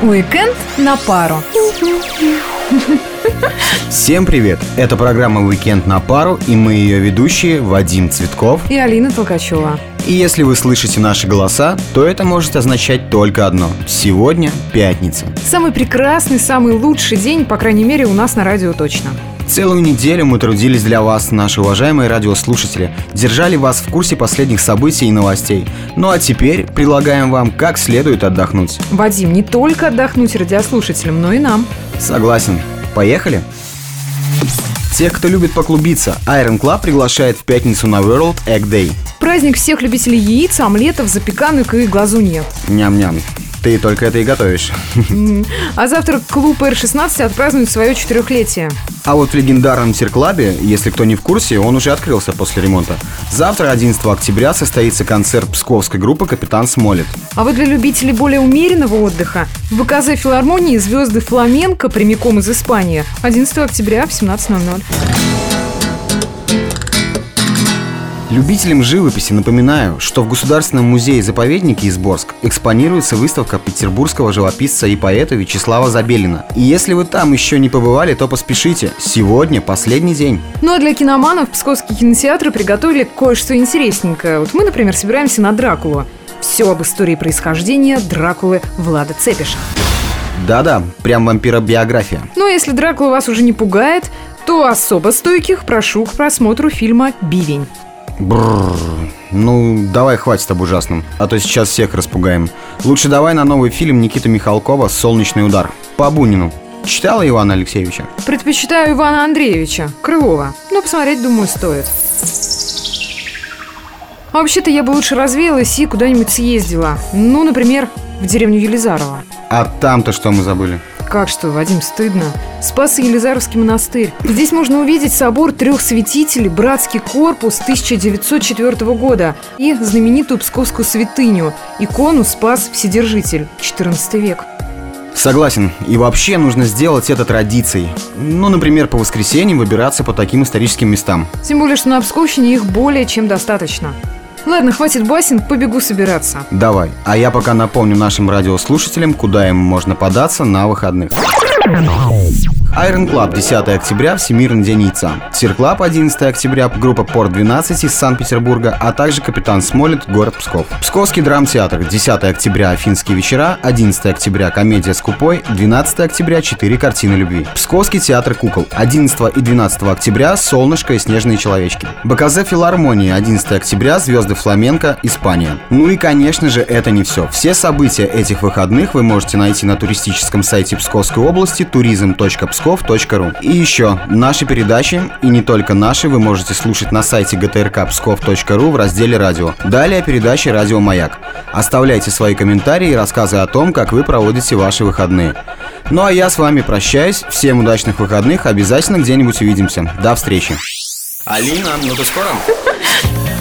Уикенд на пару. Всем привет! Это программа «Уикенд на пару» и мы ее ведущие Вадим Цветков. И Алина Толкачева. И если вы слышите наши голоса, то это может означать только одно. Сегодня пятница. Самый прекрасный, самый лучший день, по крайней мере, у нас на радио точно. Целую неделю мы трудились для вас, наши уважаемые радиослушатели, держали вас в курсе последних событий и новостей. Ну а теперь предлагаем вам как следует отдохнуть. Вадим, не только отдохнуть радиослушателям, но и нам. Согласен. Поехали? Тех, кто любит поклубиться, Iron Club приглашает в пятницу на World Egg Day. Праздник всех любителей яиц, омлетов, запеканок и глазу нет. Ням-ням. Ты только это и готовишь. А завтра клуб R16 отпразднует свое четырехлетие. А вот в легендарном Тирклабе, если кто не в курсе, он уже открылся после ремонта. Завтра, 11 октября, состоится концерт псковской группы «Капитан Смолет». А вот для любителей более умеренного отдыха в ВКЗ филармонии звезды фламенко прямиком из Испании 11 октября в 17.00. Любителям живописи напоминаю, что в Государственном музее-заповеднике Изборск экспонируется выставка петербургского живописца и поэта Вячеслава Забелина. И если вы там еще не побывали, то поспешите. Сегодня последний день. Ну а для киноманов псковские кинотеатры приготовили кое-что интересненькое. Вот мы, например, собираемся на Дракулу. Все об истории происхождения Дракулы Влада Цепиша. Да-да, прям вампиробиография. Ну а если Дракула вас уже не пугает, то особо стойких прошу к просмотру фильма «Бивень». Бррр. Ну, давай хватит об ужасном, а то сейчас всех распугаем. Лучше давай на новый фильм Никиты Михалкова «Солнечный удар» по Бунину. Читала Ивана Алексеевича? Предпочитаю Ивана Андреевича, Крылова. Но посмотреть, думаю, стоит. А вообще-то я бы лучше развеялась и куда-нибудь съездила. Ну, например, в деревню Елизарова. А там-то что мы забыли? Как что, Вадим, стыдно. Спас Елизаровский монастырь. Здесь можно увидеть собор трех святителей, братский корпус 1904 года и знаменитую псковскую святыню, икону Спас Вседержитель, 14 век. Согласен. И вообще нужно сделать это традицией. Ну, например, по воскресеньям выбираться по таким историческим местам. Тем более, что на Псковщине их более чем достаточно. Ладно, хватит басен, побегу собираться. Давай. А я пока напомню нашим радиослушателям, куда им можно податься на выходных. Iron Club 10 октября Всемирный день яйца. Сир Club 11 октября группа Порт 12 из Санкт-Петербурга, а также Капитан Смолет, город Псков. Псковский драмтеатр 10 октября Афинские вечера, 11 октября Комедия с купой, 12 октября 4 картины любви. Псковский театр кукол 11 и 12 октября Солнышко и снежные человечки. БКЗ филармонии 11 октября Звезды фламенко, Испания. Ну и конечно же это не все. Все события этих выходных вы можете найти на туристическом сайте Псковской области turism.pskov.ru. И еще, наши передачи, и не только наши, вы можете слушать на сайте gtrkpskov.ru в разделе «Радио». Далее передачи «Радио Маяк». Оставляйте свои комментарии и рассказы о том, как вы проводите ваши выходные. Ну а я с вами прощаюсь. Всем удачных выходных. Обязательно где-нибудь увидимся. До встречи. Алина, ну ты скоро?